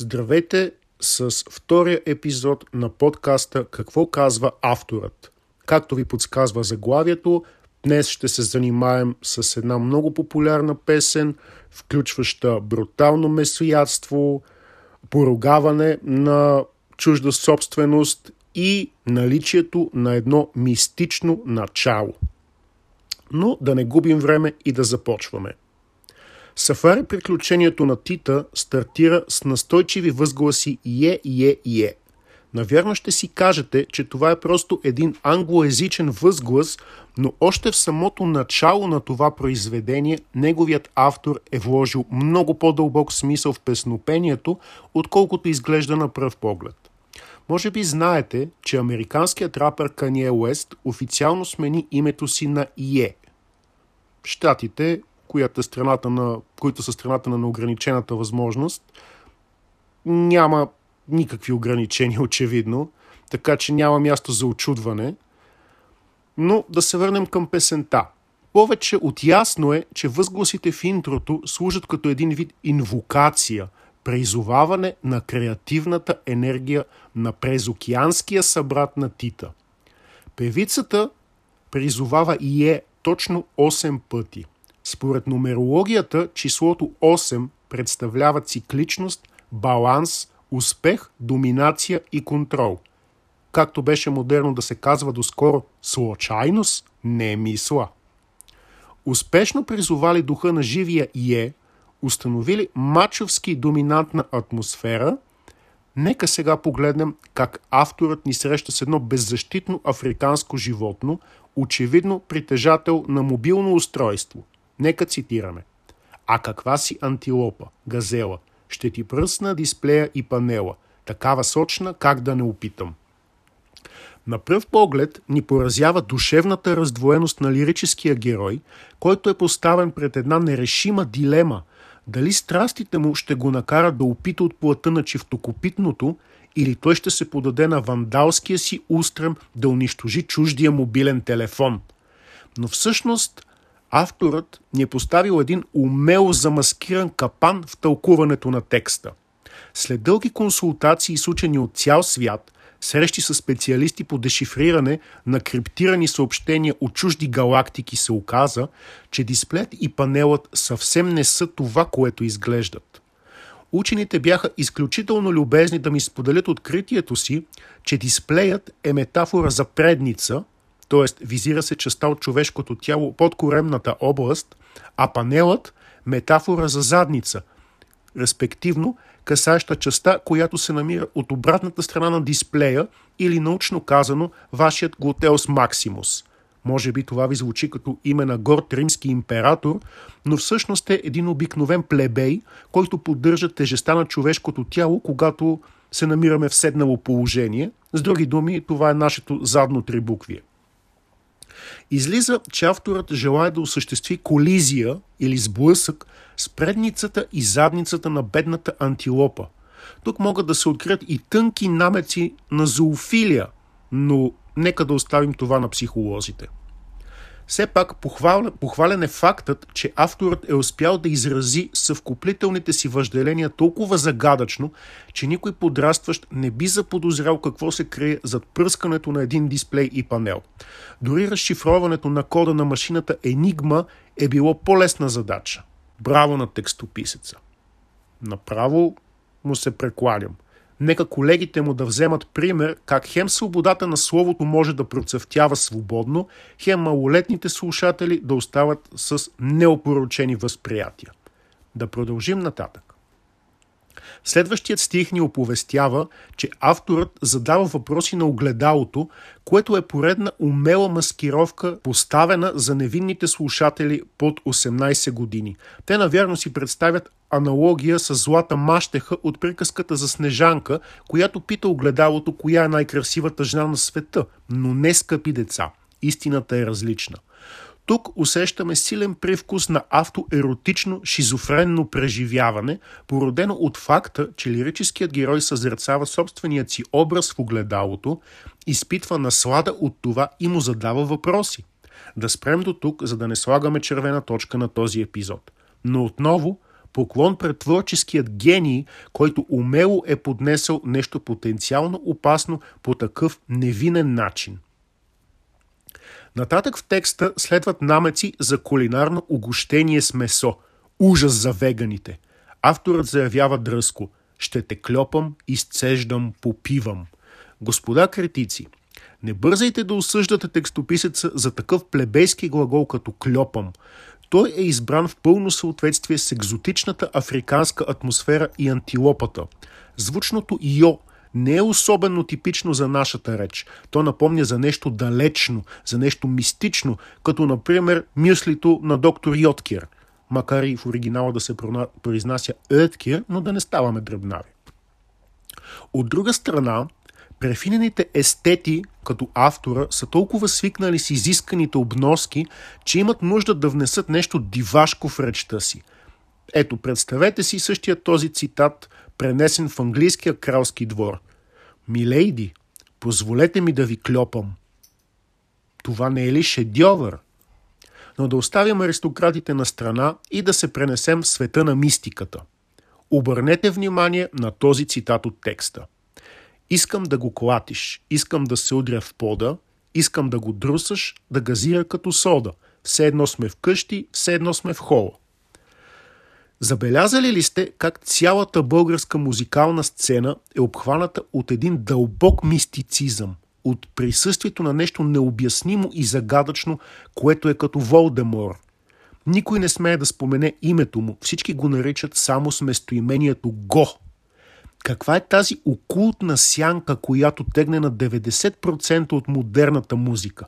Здравейте с втория епизод на подкаста Какво казва авторът. Както ви подсказва заглавието, днес ще се занимаем с една много популярна песен, включваща брутално месоядство, поругаване на чужда собственост и наличието на едно мистично начало. Но да не губим време и да започваме. Сафари приключението на Тита стартира с настойчиви възгласи «Е, е, е». Навярно ще си кажете, че това е просто един англоязичен възглас, но още в самото начало на това произведение неговият автор е вложил много по-дълбок смисъл в песнопението, отколкото изглежда на пръв поглед. Може би знаете, че американският рапър Кание Уест официално смени името си на Е. Штатите която е страната на, които са страната на неограничената възможност, няма никакви ограничения, очевидно, така че няма място за очудване. Но да се върнем към песента. Повече от ясно е, че възгласите в интрото служат като един вид инвокация, призоваване на креативната енергия на презокеанския събрат на Тита. Певицата призовава и е точно 8 пъти – според нумерологията, числото 8 представлява цикличност, баланс, успех, доминация и контрол. Както беше модерно да се казва доскоро, случайност не е мисла. Успешно призовали духа на живия Ие, установили мачовски доминантна атмосфера, нека сега погледнем как авторът ни среща с едно беззащитно африканско животно, очевидно притежател на мобилно устройство – Нека цитираме. А каква си антилопа, газела, ще ти пръсна дисплея и панела, такава сочна, как да не опитам. На пръв поглед ни поразява душевната раздвоеност на лирическия герой, който е поставен пред една нерешима дилема дали страстите му ще го накарат да опита от плътта на чифтокопитното или той ще се подаде на вандалския си устрем да унищожи чуждия мобилен телефон. Но всъщност авторът ни е поставил един умело замаскиран капан в тълкуването на текста. След дълги консултации с учени от цял свят, срещи с специалисти по дешифриране на криптирани съобщения от чужди галактики се оказа, че дисплеят и панелът съвсем не са това, което изглеждат. Учените бяха изключително любезни да ми споделят откритието си, че дисплеят е метафора за предница – т.е. визира се частта от човешкото тяло под коремната област, а панелът – метафора за задница, респективно касаща частта, която се намира от обратната страна на дисплея или научно казано вашият глутеус максимус. Може би това ви звучи като име на горд римски император, но всъщност е един обикновен плебей, който поддържа тежеста на човешкото тяло, когато се намираме в седнало положение. С други думи, това е нашето задно трибуквие. Излиза, че авторът желая да осъществи колизия или сблъсък с предницата и задницата на бедната антилопа. Тук могат да се открият и тънки намеци на зоофилия, но нека да оставим това на психолозите. Все пак похвален, похвален е фактът, че авторът е успял да изрази съвкуплителните си въжделения толкова загадъчно, че никой подрастващ не би заподозрял какво се крие зад пръскането на един дисплей и панел. Дори разшифроването на кода на машината Enigma е било по-лесна задача. Браво на текстописеца! Направо му се прекланям – Нека колегите му да вземат пример как хем свободата на словото може да процъфтява свободно, хем малолетните слушатели да остават с неопоручени възприятия. Да продължим нататък. Следващият стих ни оповестява, че авторът задава въпроси на огледалото, което е поредна умела маскировка, поставена за невинните слушатели под 18 години. Те навярно си представят аналогия с злата мащеха от приказката за Снежанка, която пита огледалото коя е най-красивата жена на света, но не скъпи деца. Истината е различна. Тук усещаме силен привкус на автоеротично шизофренно преживяване, породено от факта, че лирическият герой съзерцава собственият си образ в огледалото, изпитва наслада от това и му задава въпроси. Да спрем до тук, за да не слагаме червена точка на този епизод. Но отново Поклон пред творческият гений, който умело е поднесъл нещо потенциално опасно по такъв невинен начин. Нататък в текста следват намеци за кулинарно огощение с месо. Ужас за веганите. Авторът заявява дръско «Ще те клепам, изцеждам, попивам». Господа критици, не бързайте да осъждате текстописеца за такъв плебейски глагол като клепам. Той е избран в пълно съответствие с екзотичната африканска атмосфера и антилопата. Звучното «йо» не е особено типично за нашата реч. То напомня за нещо далечно, за нещо мистично, като например мюслито на доктор Йоткир, макар и в оригинала да се произнася Йоткир, но да не ставаме дребнави. От друга страна, Префинените естети, като автора, са толкова свикнали с изисканите обноски, че имат нужда да внесат нещо дивашко в речта си. Ето, представете си същия този цитат, пренесен в английския кралски двор. Милейди, позволете ми да ви клепам. Това не е ли шедьовър? Но да оставим аристократите на страна и да се пренесем в света на мистиката. Обърнете внимание на този цитат от текста – Искам да го клатиш, искам да се удря в пода, искам да го друсаш, да газира като сода. Все едно сме вкъщи, все едно сме в хола. Забелязали ли сте как цялата българска музикална сцена е обхваната от един дълбок мистицизъм, от присъствието на нещо необяснимо и загадъчно, което е като Волдемор? Никой не смее да спомене името му, всички го наричат само с местоимението Го – каква е тази окултна сянка, която тегне на 90% от модерната музика?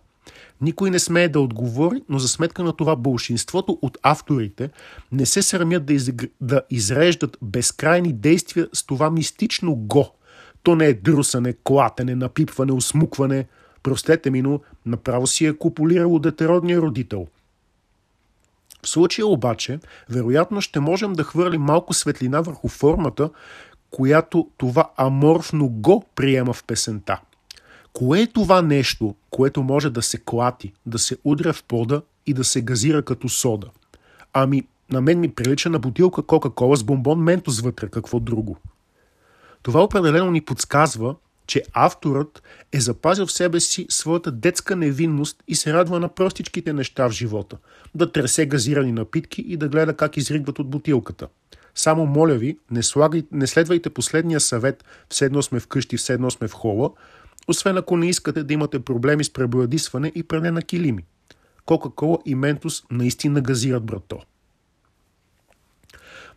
Никой не смее да отговори, но за сметка на това бълшинството от авторите не се срамят да, из... да изреждат безкрайни действия с това мистично го. То не е друсане, клатене, напипване, усмукване. Простете ми, но направо си е куполирало детеродния родител – в случая обаче, вероятно ще можем да хвърлим малко светлина върху формата, която това аморфно го приема в песента. Кое е това нещо, което може да се клати, да се удря в пода и да се газира като сода? Ами, на мен ми прилича на бутилка Кока-Кола с бомбон Ментос вътре, какво друго. Това определено ни подсказва, че авторът е запазил в себе си своята детска невинност и се радва на простичките неща в живота. Да тресе газирани напитки и да гледа как изригват от бутилката – само моля ви, не, слагай, не следвайте последния съвет, все едно сме вкъщи, все едно сме в хола, освен ако не искате да имате проблеми с пребладисване и пране на килими. Кока-кола и Ментос наистина газират, брато.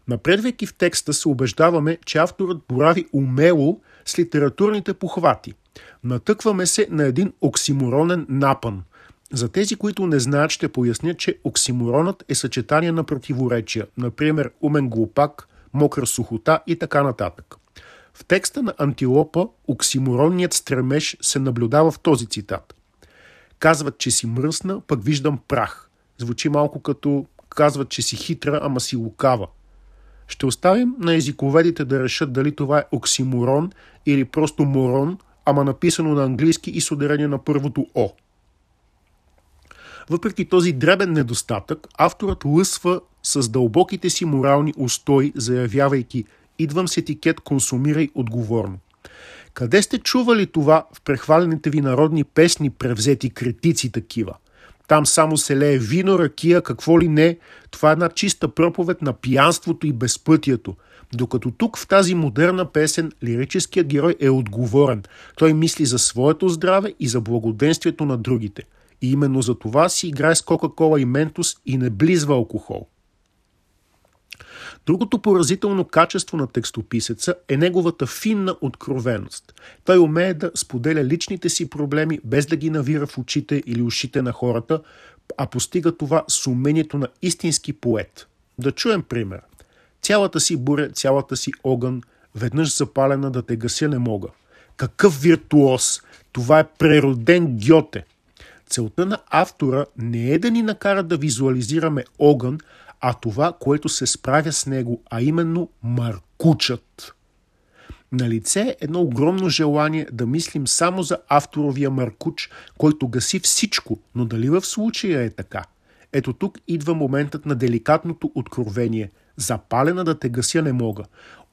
Напредвайки в текста се убеждаваме, че авторът борави умело с литературните похвати. Натъкваме се на един оксиморонен напън – за тези, които не знаят, ще поясня, че оксиморонът е съчетание на противоречия, например умен глупак, мокра сухота и така нататък. В текста на Антилопа оксиморонният стремеж се наблюдава в този цитат. Казват, че си мръсна, пък виждам прах. Звучи малко като казват, че си хитра, ама си лукава. Ще оставим на езиковедите да решат дали това е оксиморон или просто морон, ама написано на английски и с ударение на първото О. Въпреки този дребен недостатък, авторът лъсва с дълбоките си морални устои, заявявайки «Идвам с етикет, консумирай отговорно». Къде сте чували това в прехвалените ви народни песни, превзети критици такива? Там само се лее вино, ракия, какво ли не. Това е една чиста проповед на пиянството и безпътието. Докато тук в тази модерна песен лирическият герой е отговорен. Той мисли за своето здраве и за благоденствието на другите – и именно за това си играе с Кока-Кола и Ментос и не близва алкохол. Другото поразително качество на текстописеца е неговата финна откровеност. Той умее да споделя личните си проблеми без да ги навира в очите или ушите на хората, а постига това с умението на истински поет. Да чуем пример. Цялата си буря, цялата си огън, веднъж запалена да те гася не мога. Какъв виртуоз! Това е прероден Гьоте. Целта на автора не е да ни накара да визуализираме огън, а това, което се справя с него, а именно маркучът. На лице е едно огромно желание да мислим само за авторовия маркуч, който гаси всичко, но дали в случая е така? Ето тук идва моментът на деликатното откровение. Запалена да те гася не мога.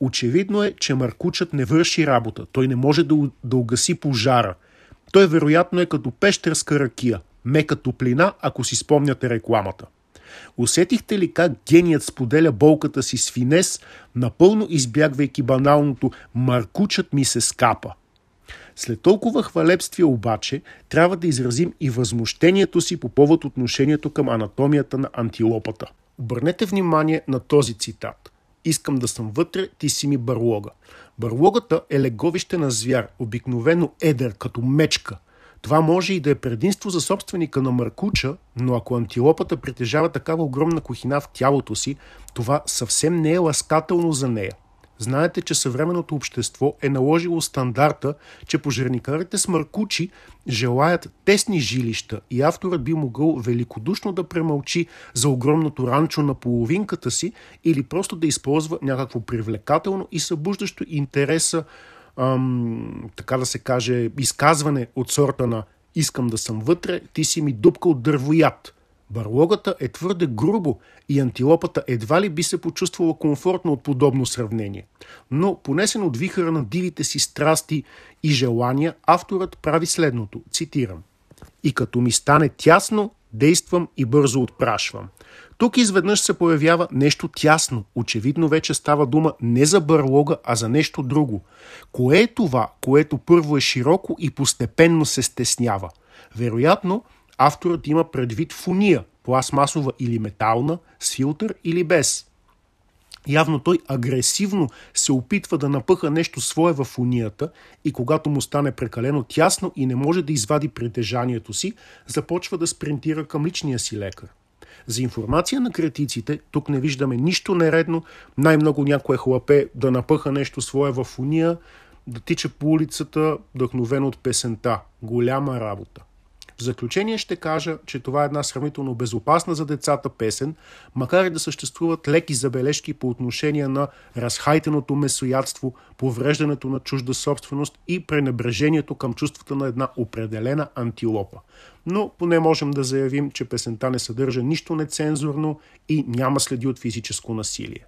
Очевидно е, че Маркучът не върши работа. Той не може да, да угаси пожара. Той вероятно е като пещерска ракия. Мека топлина, ако си спомняте рекламата. Усетихте ли как геният споделя болката си с финес, напълно избягвайки баналното «Маркучът ми се скапа»? След толкова хвалебствия обаче, трябва да изразим и възмущението си по повод отношението към анатомията на антилопата. Обърнете внимание на този цитат. Искам да съм вътре, ти си ми барлога. Барлогата е леговище на звяр, обикновено едър, като мечка – това може и да е предимство за собственика на Маркуча, но ако антилопата притежава такава огромна кухина в тялото си, това съвсем не е ласкателно за нея. Знаете, че съвременното общество е наложило стандарта, че пожарникарите с маркучи желаят тесни жилища и авторът би могъл великодушно да премълчи за огромното ранчо на половинката си или просто да използва някакво привлекателно и събуждащо интереса ам, така да се каже, изказване от сорта на искам да съм вътре, ти си ми дупка от дървояд. Барлогата е твърде грубо и антилопата едва ли би се почувствала комфортно от подобно сравнение. Но, понесен от вихъра на дивите си страсти и желания, авторът прави следното, цитирам. И като ми стане тясно, действам и бързо отпрашвам. Тук изведнъж се появява нещо тясно. Очевидно вече става дума не за бърлога, а за нещо друго. Кое е това, което първо е широко и постепенно се стеснява? Вероятно, авторът има предвид фуния, пластмасова или метална, с филтър или без. Явно той агресивно се опитва да напъха нещо свое в унията и когато му стане прекалено тясно и не може да извади притежанието си, започва да спринтира към личния си лекар. За информация на критиците, тук не виждаме нищо нередно, най-много някое хлапе да напъха нещо свое в уния, да тича по улицата, вдъхновено от песента. Голяма работа. В заключение ще кажа, че това е една сравнително безопасна за децата песен, макар и да съществуват леки забележки по отношение на разхайтеното месоядство, повреждането на чужда собственост и пренебрежението към чувствата на една определена антилопа. Но поне можем да заявим, че песента не съдържа нищо нецензурно и няма следи от физическо насилие.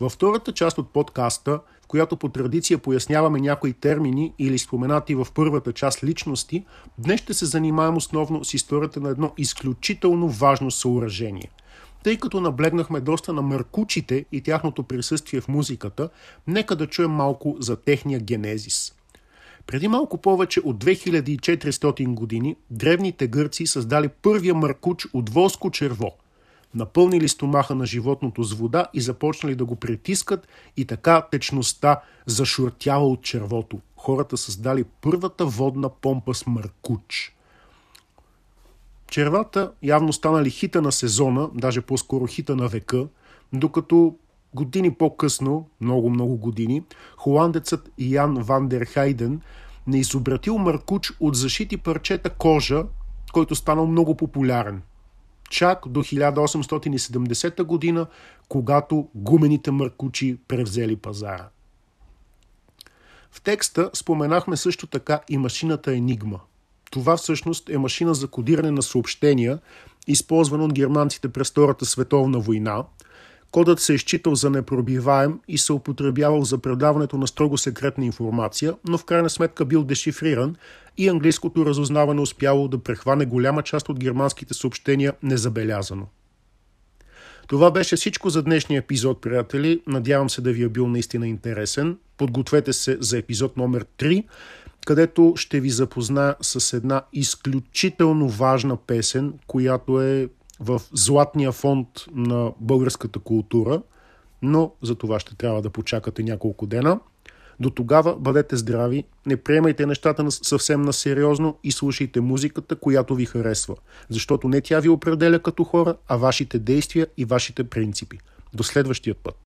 Във втората част от подкаста – която по традиция поясняваме някои термини или споменати в първата част личности, днес ще се занимаем основно с историята на едно изключително важно съоръжение. Тъй като наблегнахме доста на мъркучите и тяхното присъствие в музиката, нека да чуем малко за техния генезис. Преди малко повече от 2400 години древните гърци създали първия мъркуч от волско черво – напълнили стомаха на животното с вода и започнали да го притискат и така течността зашуртяла от червото. Хората създали първата водна помпа с мъркуч. Червата явно станали хита на сезона, даже по-скоро хита на века, докато години по-късно, много-много години, холандецът Ян Ван дер Хайден не изобратил мъркуч от защити парчета кожа, който станал много популярен чак до 1870 година, когато гумените мъркучи превзели пазара. В текста споменахме също така и машината Енигма. Това всъщност е машина за кодиране на съобщения, използвана от германците през Втората световна война – Кодът се е считал за непробиваем и се употребявал за предаването на строго секретна информация, но в крайна сметка бил дешифриран и английското разузнаване успяло да прехване голяма част от германските съобщения незабелязано. Това беше всичко за днешния епизод, приятели. Надявам се да ви е бил наистина интересен. Подгответе се за епизод номер 3, където ще ви запозная с една изключително важна песен, която е в златния фонд на българската култура, но за това ще трябва да почакате няколко дена. До тогава бъдете здрави, не приемайте нещата съвсем на сериозно и слушайте музиката, която ви харесва, защото не тя ви определя като хора, а вашите действия и вашите принципи. До следващия път!